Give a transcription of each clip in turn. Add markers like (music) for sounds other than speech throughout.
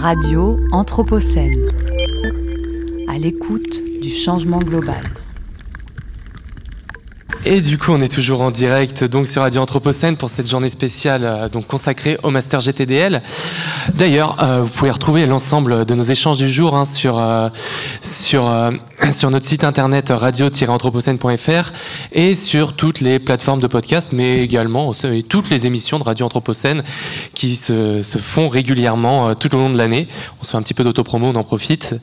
Radio Anthropocène, à l'écoute du changement global. Et du coup, on est toujours en direct donc sur Radio Anthropocène pour cette journée spéciale euh, donc consacrée au Master GTDL. D'ailleurs, euh, vous pouvez retrouver l'ensemble de nos échanges du jour hein, sur euh, sur (clears throat) sur notre site internet radio-anthropocène.fr et sur toutes les plateformes de podcast, mais également toutes les émissions de Radio Anthropocène qui se, font régulièrement tout au long de l'année. On se fait un petit peu d'autopromo, on en profite.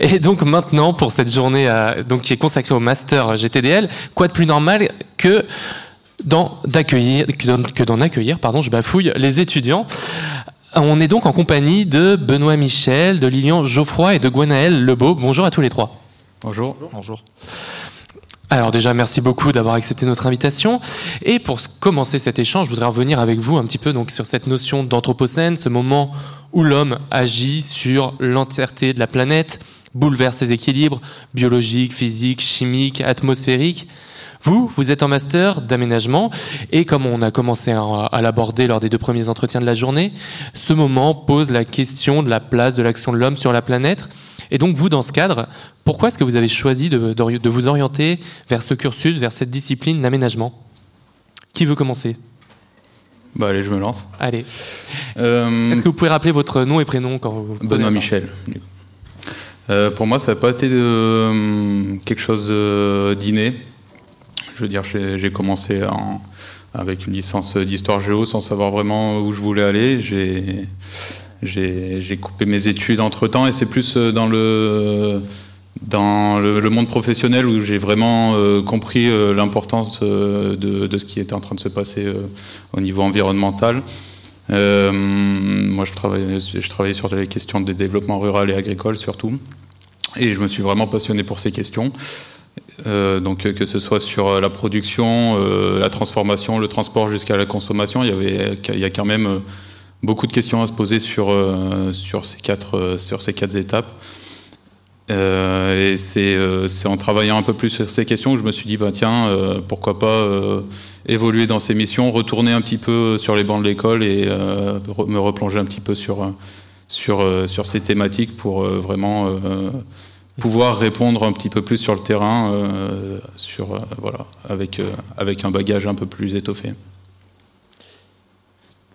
Et donc maintenant, pour cette journée donc qui est consacrée au Master GTDL, quoi de plus normal que d'en accueillir, que d'en accueillir, pardon, je bafouille, les étudiants. On est donc en compagnie de Benoît Michel, de Lilian Geoffroy et de Gwenaël Lebeau. Bonjour à tous les trois. Bonjour. Bonjour. Alors déjà, merci beaucoup d'avoir accepté notre invitation. Et pour commencer cet échange, je voudrais revenir avec vous un petit peu donc sur cette notion d'anthropocène, ce moment où l'homme agit sur l'entièreté de la planète, bouleverse ses équilibres biologiques, physiques, chimiques, atmosphériques. Vous, vous êtes en master d'aménagement et comme on a commencé à, l'aborder lors des deux premiers entretiens de la journée, ce moment pose la question de la place de l'action de l'homme sur la planète. Et donc vous, dans ce cadre, pourquoi est-ce que vous avez choisi de, vous orienter vers ce cursus, vers cette discipline d'aménagement? Qui veut commencer? Bah allez, je me lance. Allez. Euh, est-ce que vous pouvez rappeler votre nom et prénom quand vous Benoît Michel. Euh, pour moi, ça n'a pas été de, euh, quelque chose d'inné. Je veux dire, j'ai commencé avec une licence d'histoire géo sans savoir vraiment où je voulais aller. J'ai coupé mes études entre temps et c'est plus euh, dans le monde professionnel où j'ai vraiment euh, compris euh, l'importance de, ce qui était en train de se passer au niveau environnemental. moi, je travaillais, je travaillais sur les questions de développement rural et agricole surtout, et je me suis vraiment passionné pour ces questions. Euh, donc que ce soit sur euh, la production, euh, la transformation, le transport jusqu'à la consommation, il y avait il y a quand même beaucoup de questions à se poser sur sur ces quatre sur ces quatre étapes. et c'est en travaillant un peu plus sur ces questions que je me suis dit bah tiens pourquoi pas évoluer dans ces missions, retourner un petit peu sur les bancs de l'école et me replonger un petit peu sur sur sur ces thématiques pour vraiment pouvoir répondre un petit peu plus sur le terrain, euh, sur, euh, voilà, avec, euh, avec un bagage un peu plus étoffé.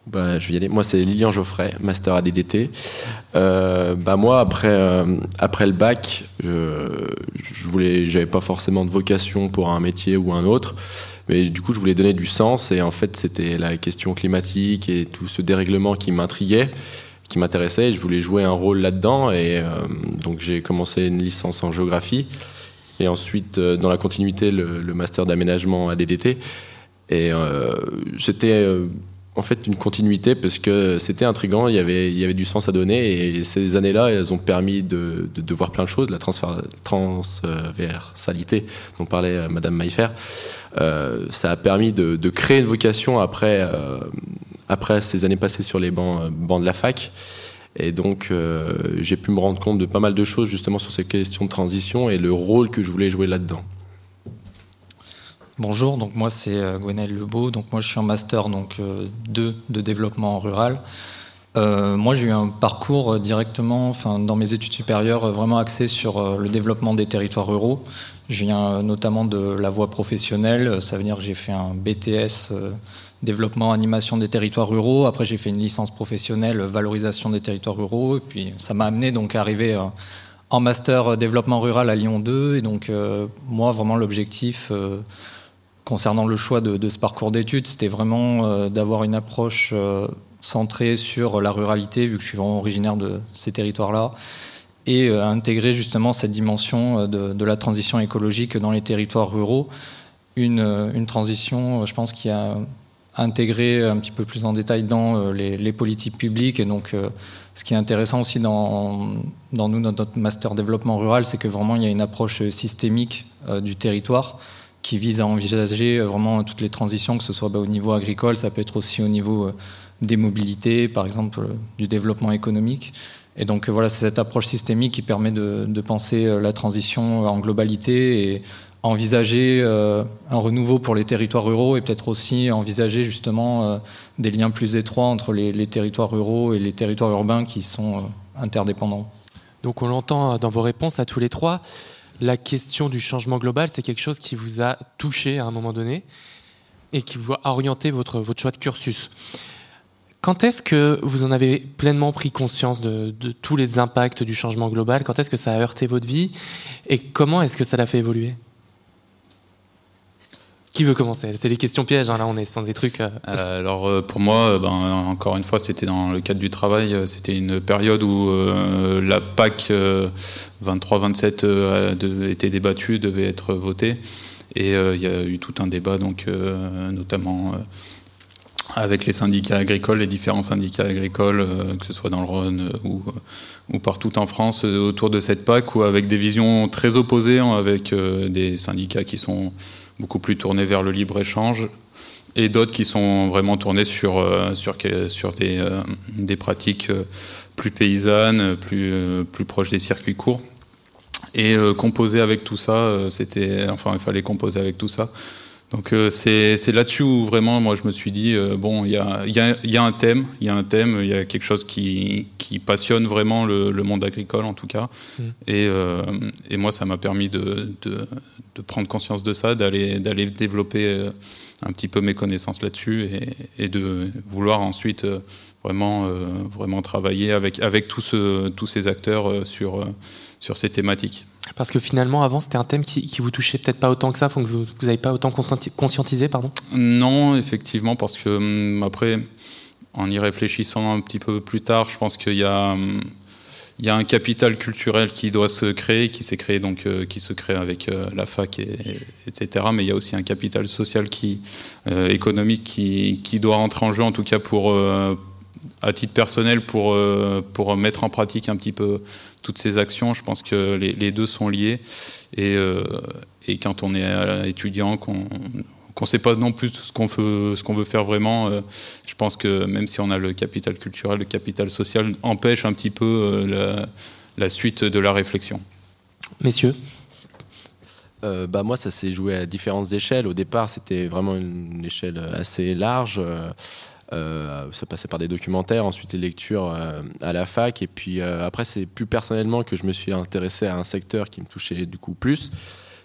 Bah, je vais y aller. Moi, c'est Lilian Geoffrey, master ADDT. bah, moi, après, après le bac, je, je voulais, j'avais pas forcément de vocation pour un métier ou un autre, mais du coup, je voulais donner du sens. Et en fait, c'était la question climatique et tout ce dérèglement qui m'intriguait qui m'intéressait. Je voulais jouer un rôle là-dedans et euh, donc j'ai commencé une licence en géographie et ensuite euh, dans la continuité le, master d'aménagement à DDT. Et euh, c'était en fait une continuité parce que c'était intrigant, il y, avait, y avait du sens à donner et ces années-là, elles ont permis de, de, voir plein de choses, la transversalité dont parlait Madame Maillefer. ça a permis de, créer une vocation après après ces années passées sur les bancs, euh, de la fac. Et donc, euh, j'ai pu me rendre compte de pas mal de choses justement sur ces questions de transition et le rôle que je voulais jouer là-dedans. Bonjour, donc moi c'est euh, Gwenaël Lebeau, donc moi je suis en master donc, 2 de développement rural. moi j'ai eu un parcours directement, enfin, dans mes études supérieures, vraiment axé sur le développement des territoires ruraux. Je viens notamment de la voie professionnelle, ça veut dire que j'ai fait un BTS développement, animation des territoires ruraux. Après, j'ai fait une licence professionnelle, valorisation des territoires ruraux. Et puis, ça m'a amené donc à arriver euh, en master développement rural à Lyon 2. Et donc, euh, moi, vraiment, l'objectif euh, concernant le choix de, ce parcours d'études, c'était vraiment d'avoir une approche centrée sur la ruralité, vu que je suis vraiment originaire de ces territoires-là, et intégrer justement cette dimension de, de, la transition écologique dans les territoires ruraux. Une, une transition, je pense, qui a intégrer un petit peu plus en détail dans euh, les, politiques publiques. Et donc, euh, ce qui est intéressant aussi dans, nous, dans notre master développement rural, c'est que vraiment il y a une approche systémique euh, du territoire qui vise à envisager vraiment toutes les transitions, que ce soit bah, au niveau agricole, ça peut être aussi au niveau des mobilités, par exemple du développement économique. Et donc voilà, c'est cette approche systémique qui permet de, de penser la transition en globalité et envisager euh, un renouveau pour les territoires ruraux et peut-être aussi envisager justement euh, des liens plus étroits entre les, territoires ruraux et les territoires urbains qui sont euh, interdépendants. Donc on l'entend dans vos réponses à tous les trois, la question du changement global, c'est quelque chose qui vous a touché à un moment donné et qui vous a orienté votre, votre choix de cursus. Quand est-ce que vous en avez pleinement pris conscience de, tous les impacts du changement global? Quand est-ce que ça a heurté votre vie? Et comment est-ce que ça l'a fait évoluer? Qui veut commencer? C'est les questions pièges, hein, là on est sans des trucs. Euh. Euh, alors euh, pour moi, ben, encore une fois, c'était dans le cadre du travail, c'était une période où la PAC 23-27 était débattue, devait être votée. Et il y a eu tout un débat, donc, notamment avec les syndicats agricoles, les différents syndicats agricoles, que ce soit dans le Rhône ou, ou, partout en France, autour de cette PAC, ou avec des visions très opposées, hein, avec des syndicats qui sont beaucoup plus tournés vers le libre-échange, et d'autres qui sont vraiment tournés sur, sur, sur des, des pratiques plus paysannes, plus, plus proches des circuits courts. Et composer avec tout ça, c'était, enfin, il fallait composer avec tout ça. Donc euh, c'est là-dessus où vraiment moi je me suis dit euh, bon il y a, y, a, y a, un thème, il y a un thème, il y a quelque chose qui, qui passionne vraiment le, le, monde agricole en tout cas. Mm. Et, euh, et, moi ça m'a permis de, de, de, prendre conscience de ça, d'aller d'aller développer un petit peu mes connaissances là-dessus et, et, de vouloir ensuite vraiment vraiment travailler avec avec tous ce, tous ces acteurs sur sur ces thématiques. Parce que finalement, avant, c'était un thème qui, qui vous touchait peut-être pas autant que ça, que vous n'avez pas autant conscientisé, pardon Non, effectivement, parce que hum, après, en y réfléchissant un petit peu plus tard, je pense qu'il y a, hum, un capital culturel qui doit se créer, qui s'est créé donc, euh, qui se crée avec euh, la fac, et, etc. Mais il y a aussi un capital social euh, économique qui, doit rentrer en jeu, en tout cas pour, à titre personnel, pour mettre en pratique un petit peu toutes ces actions, je pense que les, deux sont liés. Et, euh, et, quand on est étudiant, qu'on ne sait pas non plus ce qu'on veut, ce qu'on veut faire vraiment, euh, je pense que même si on a le capital culturel, le capital social empêche un petit peu euh, la, suite de la réflexion. Messieurs bah moi, ça s'est joué à différentes échelles. Au départ, c'était vraiment une échelle assez large. Euh, ça passait par des documentaires, ensuite les lectures euh, à la fac. Et puis euh, après, c'est plus personnellement que je me suis intéressé à un secteur qui me touchait du coup plus,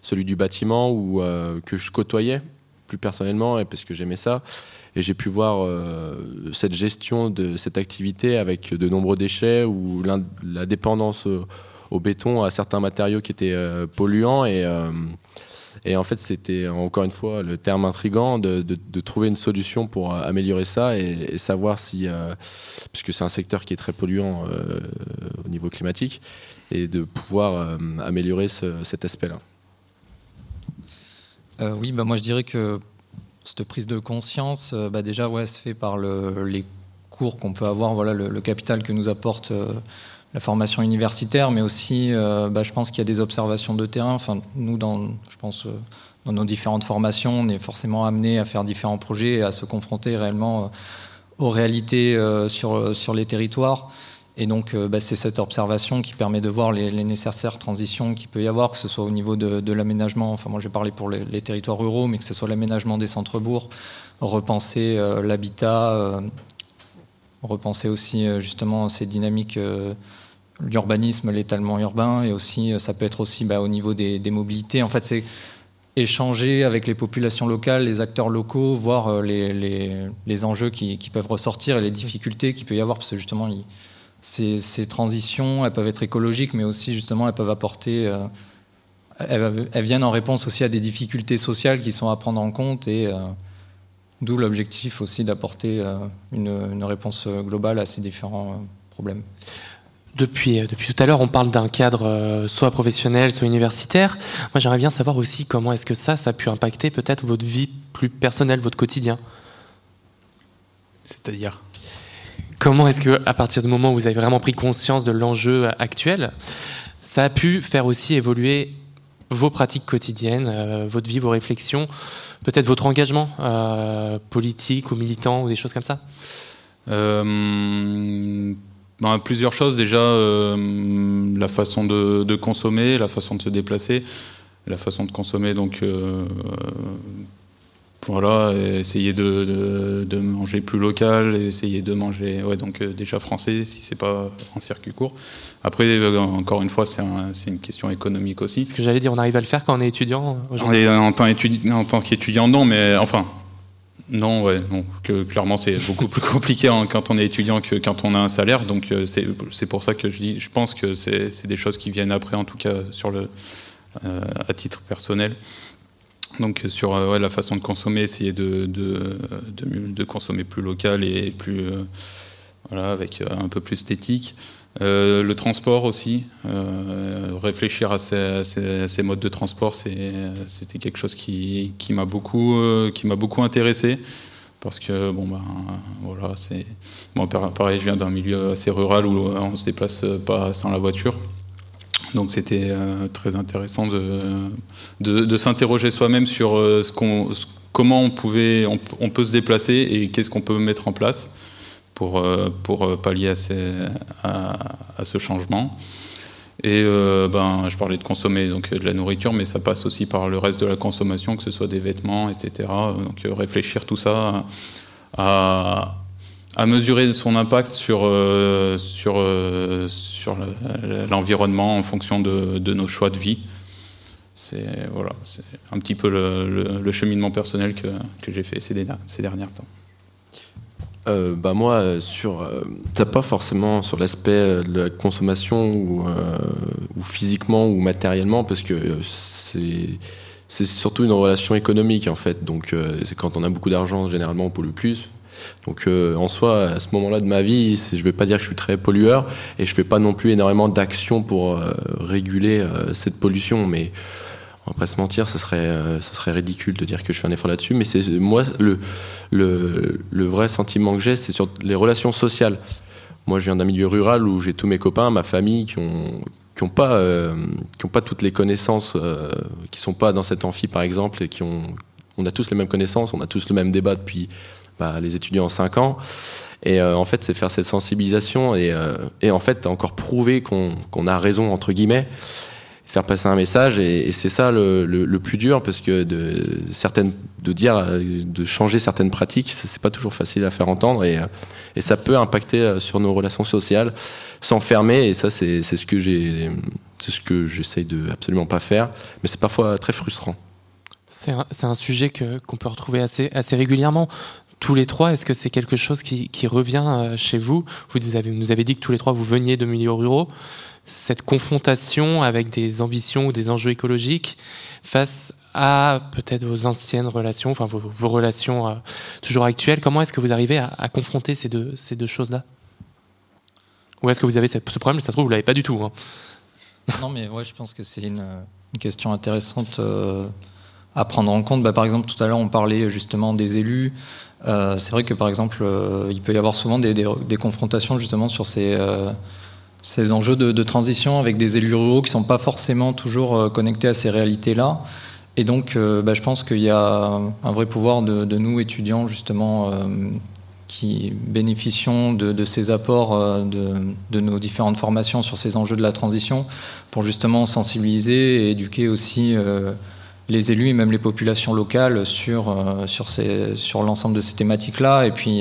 celui du bâtiment, ou que je côtoyais plus personnellement, et parce que j'aimais ça. Et j'ai pu voir cette gestion de cette activité avec de nombreux déchets ou la dépendance au, béton, à certains matériaux qui étaient polluants. Et et en fait, c'était encore une fois le terme intrigant de, trouver une solution pour euh, améliorer ça et, savoir si, euh, puisque c'est un secteur qui est très polluant euh, au niveau climatique, et de pouvoir améliorer cet aspect-là. oui, bah moi je dirais que cette prise de conscience, bah déjà, ouais, se fait par le, les cours qu'on peut avoir, voilà, le, capital que nous apporte la formation universitaire, mais aussi, euh, bah, je pense qu'il y a des observations de terrain. Enfin, nous, dans, je pense, euh, dans nos différentes formations, on est forcément amené à faire différents projets et à se confronter réellement euh, aux réalités sur, sur les territoires. Et donc, bah, c'est cette observation qui permet de voir les, nécessaires transitions qu'il peut y avoir, que ce soit au niveau de, l'aménagement. Enfin, moi, j'ai parlé pour les, les, territoires ruraux, mais que ce soit l'aménagement des centres-bourgs, repenser l'habitat, repenser aussi justement ces dynamiques l'urbanisme, l'étalement urbain, et aussi euh, ça peut être aussi bah, au niveau des, mobilités. En fait, c'est échanger avec les populations locales, les acteurs locaux, voir euh, les, enjeux qui, peuvent ressortir et les difficultés qu'il peut y avoir, parce que justement, ces, transitions, elles peuvent être écologiques, mais aussi justement, elles peuvent apporter... Euh, elles, viennent en réponse aussi à des difficultés sociales qui sont à prendre en compte, et d'où l'objectif aussi d'apporter une réponse globale à ces différents problèmes. Depuis, euh, depuis tout à l'heure, on parle d'un cadre euh, soit professionnel, soit universitaire. Moi, j'aimerais bien savoir aussi comment est-ce que ça, ça a pu impacter peut-être votre vie plus personnelle, votre quotidien. C'est-à-dire? Comment est-ce que, à partir du moment où vous avez vraiment pris conscience de l'enjeu actuel, ça a pu faire aussi évoluer vos pratiques quotidiennes, euh, votre vie, vos réflexions, peut-être votre engagement politique ou militant ou des choses comme ça? Ben, plusieurs choses. Déjà, euh, la façon de, consommer, la façon de se déplacer, la façon de consommer. Donc, euh, voilà, essayer de, de, manger plus local, essayer de manger, ouais, donc euh, déjà français si c'est pas en circuit court. Après, encore une fois, c'est une question économique aussi. Ce que j'allais dire, on arrive à le faire quand on est étudiant aujourd'hui en, tant en tant qu'étudiant, non, mais enfin, non, ouais, que clairement c'est beaucoup (laughs) plus compliqué quand on est étudiant que quand on a un salaire. Donc euh, c'est pour ça que je dis, je pense que c'est des choses qui viennent après, en tout cas sur le, à titre personnel. Donc sur euh, la façon de consommer, essayer de, de, de, consommer plus local et plus euh, voilà, avec euh, un peu plus esthétique. le transport aussi, réfléchir à ces, modes de transport, c'était quelque chose qui, m'a beaucoup, m'a beaucoup intéressé parce que bon ben voilà c'est bon, pareil je viens d'un milieu assez rural où on se déplace pas sans la voiture donc c'était euh, très intéressant de, de, s'interroger soi-même sur euh, ce comment on, pouvait, on, peut se déplacer et qu'est-ce qu'on peut mettre en place pour, euh, pour pallier à, ce changement. Et ben, je parlais de consommer donc, de la nourriture, mais ça passe aussi par le reste de la consommation, que ce soit des vêtements, etc. Donc réfléchir tout ça à, à mesurer son impact sur, euh, sur, euh, sur l'environnement en fonction de, de, nos choix de vie. C'est voilà, un petit peu le, cheminement personnel que, que j'ai fait ces, ces derniers temps. Euh, bah moi, sur, t'as pas forcément sur l'aspect de la consommation ou, ou, physiquement ou matériellement, parce que c'est surtout une relation économique en fait. Donc c'est quand on a beaucoup d'argent, généralement on pollue plus. Donc euh, en soi, à ce moment-là de ma vie, je ne vais pas dire que je suis très pollueur et je ne fais pas non plus énormément d'actions pour euh, réguler euh, cette pollution, mais on va pas se mentir, ce serait, ce serait ridicule de dire que je fais un effort là-dessus. Mais c'est moi le, le, le, vrai sentiment que j'ai, c'est sur les relations sociales. Moi, je viens d'un milieu rural où j'ai tous mes copains, ma famille qui ont qui n'ont pas, qui ont pas toutes les connaissances, qui sont pas dans cet amphi par exemple, et qui ont, on a tous les mêmes connaissances, on a tous le même débat depuis bah, les étudiants en 5 ans. Et euh, en fait, c'est faire cette sensibilisation et, euh, et en fait, encore prouver qu'on a raison, entre guillemets, faire passer un message. Et, c'est ça le, plus dur, parce que de, certaines, de dire, de changer certaines pratiques, c'est pas toujours facile à faire entendre et, et ça peut impacter sur nos relations sociales, s'enfermer. Et ça, c'est ce que j'ai, ce que j'essaye de absolument pas faire, mais c'est parfois très frustrant. C'est un, un, sujet qu'on peut retrouver assez, assez régulièrement tous les trois, est-ce que c'est quelque chose qui, revient euh, chez vous? Vous nous avez dit que tous les trois, vous veniez de milieux ruraux. Cette confrontation avec des ambitions ou des enjeux écologiques face à peut-être vos anciennes relations, enfin vos, relations euh, toujours actuelles, comment est-ce que vous arrivez à, confronter ces deux, choses-là? Ou est-ce que vous avez ce problème? Ça se trouve, vous ne l'avez pas du tout. Hein. Non, mais ouais, je pense que c'est une, question intéressante euh, à prendre en compte. Bah, par exemple, tout à l'heure, on parlait justement des élus. Euh, c'est vrai que par exemple, euh, il peut y avoir souvent des, confrontations justement sur ces, euh, ces enjeux de, transition avec des élus ruraux qui ne sont pas forcément toujours connectés à ces réalités-là. Et donc, bah, je pense qu'il y a un vrai pouvoir de, nous, étudiants, justement, qui bénéficions de, ces apports de, nos différentes formations sur ces enjeux de la transition, pour justement sensibiliser et éduquer aussi les élus et même les populations locales sur, euh, sur, l'ensemble de ces thématiques-là. Et puis, il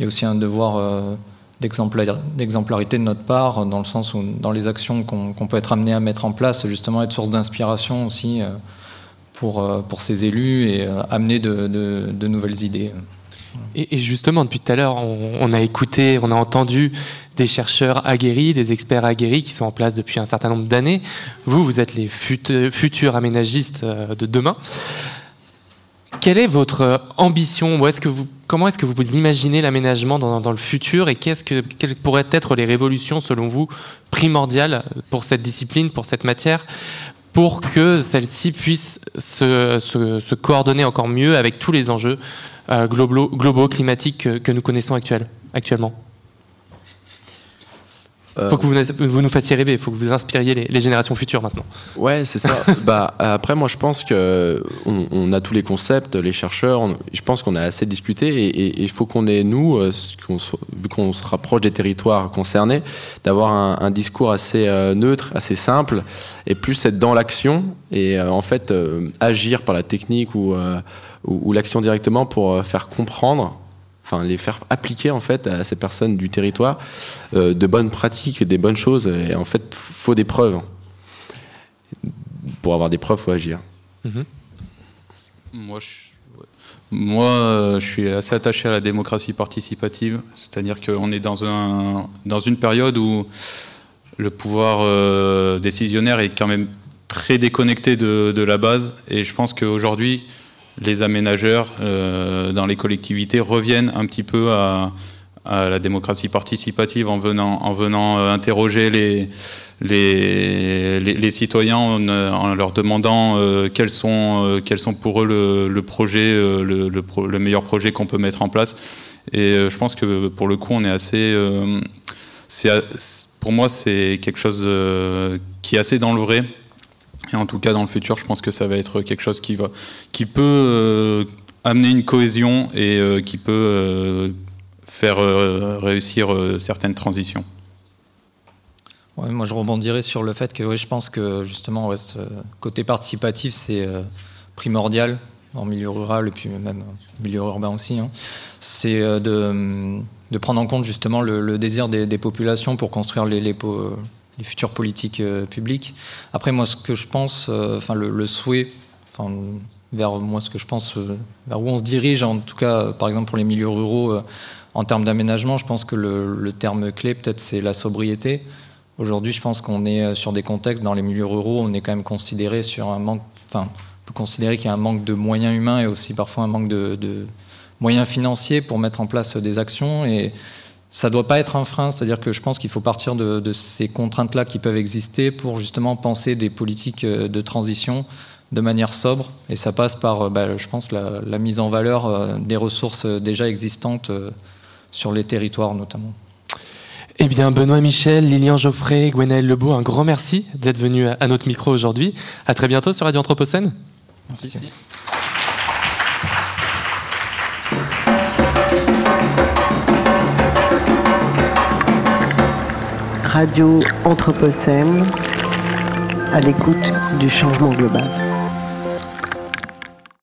y, a aussi un devoir euh, d'exemplarité de notre part, dans le sens où, dans les actions qu'on peut être amené à mettre en place, justement, être source d'inspiration aussi euh, pour, pour ces élus et amener de, nouvelles idées. Et, justement, depuis tout à l'heure, on, a écouté, on a entendu des chercheurs aguerris, des experts aguerris qui sont en place depuis un certain nombre d'années. Vous, vous êtes les futurs aménagistes euh, de demain. Quelle est votre ambition vous, Comment est-ce que vous vous imaginez l'aménagement dans, le futur et qu'est-ce que, quelles pourraient être les révolutions, selon vous, primordiales pour cette discipline, pour cette matière, pour que celle-ci puisse se, coordonner encore mieux avec tous les enjeux euh, globaux, climatiques que, nous connaissons actuellement? Il euh, faut que vous, nous fassiez rêver, il faut que vous inspiriez les, générations futures maintenant. Ouais, c'est ça. (laughs) bah, après, moi, je pense que on, a tous les concepts, les chercheurs, je pense qu'on a assez discuté et il faut qu'on ait, nous, euh, vu qu'on se rapproche des territoires concernés, d'avoir un, discours assez euh, neutre, assez simple et plus être dans l'action et en fait agir par la technique ou ou, l'action directement pour faire comprendre, enfin les faire appliquer en fait à ces personnes du territoire de bonnes pratiques, des bonnes choses. Et en fait, faut des preuves. Pour avoir des preuves, faut agir. Mhm. Moi, je moi, euh, je suis assez attaché à la démocratie participative, c'est-à-dire qu'on est dans, un, dans une période où le pouvoir euh, décisionnaire est quand même très déconnecté de, la base, et je pense qu'aujourd'hui, les aménageurs euh, dans les collectivités reviennent un petit peu à, la démocratie participative en venant, en venant interroger les, citoyens en, leur demandant euh, quels, sont, euh, pour eux le, projet, euh, le, le, meilleur projet qu'on peut mettre en place. Et je pense que pour le coup, on est assez. pour moi, c'est quelque chose qui est assez dans le vrai. Et en tout cas, dans le futur, je pense que ça va être quelque chose qui, va, qui peut amener une cohésion et qui peut faire réussir certaines transitions moi, je rebondirais sur le fait que je pense que justement, côté participatif, c'est euh, primordial en milieu rural et puis même en milieu urbain aussi. Hein. C'est euh, de, de, prendre en compte justement le, désir des, populations pour construire les, les, les futures politiques euh, publiques. Après, moi, ce que je pense, enfin, le, souhait, enfin, vers moi, ce que je pense, vers où on se dirige, en tout cas, par exemple, pour les milieux ruraux, en termes d'aménagement, je pense que le, terme clé, peut-être, c'est la sobriété. Aujourd'hui, je pense qu'on est euh, sur des contextes, dans les milieux ruraux, on est quand même considéré sur un manque, enfin, on peut considérer qu'il y a un manque de moyens humains et aussi parfois un manque de, moyens financiers pour mettre en place des actions. Et ça ne doit pas être un frein, c'est-à-dire que je pense qu'il faut partir de, ces contraintes-là qui peuvent exister pour justement penser des politiques euh, de transition de manière sobre. Et ça passe par, euh, bah, je pense, la, la, mise en valeur des ressources déjà existantes sur les territoires notamment. Eh bien, Benoît Michel, Lilian Geoffrey, Gwenaël Lebeau, un grand merci d'être venu à notre micro aujourd'hui. À très bientôt sur Radio Anthropocène. Merci. Radio Anthropocène à l'écoute du changement global.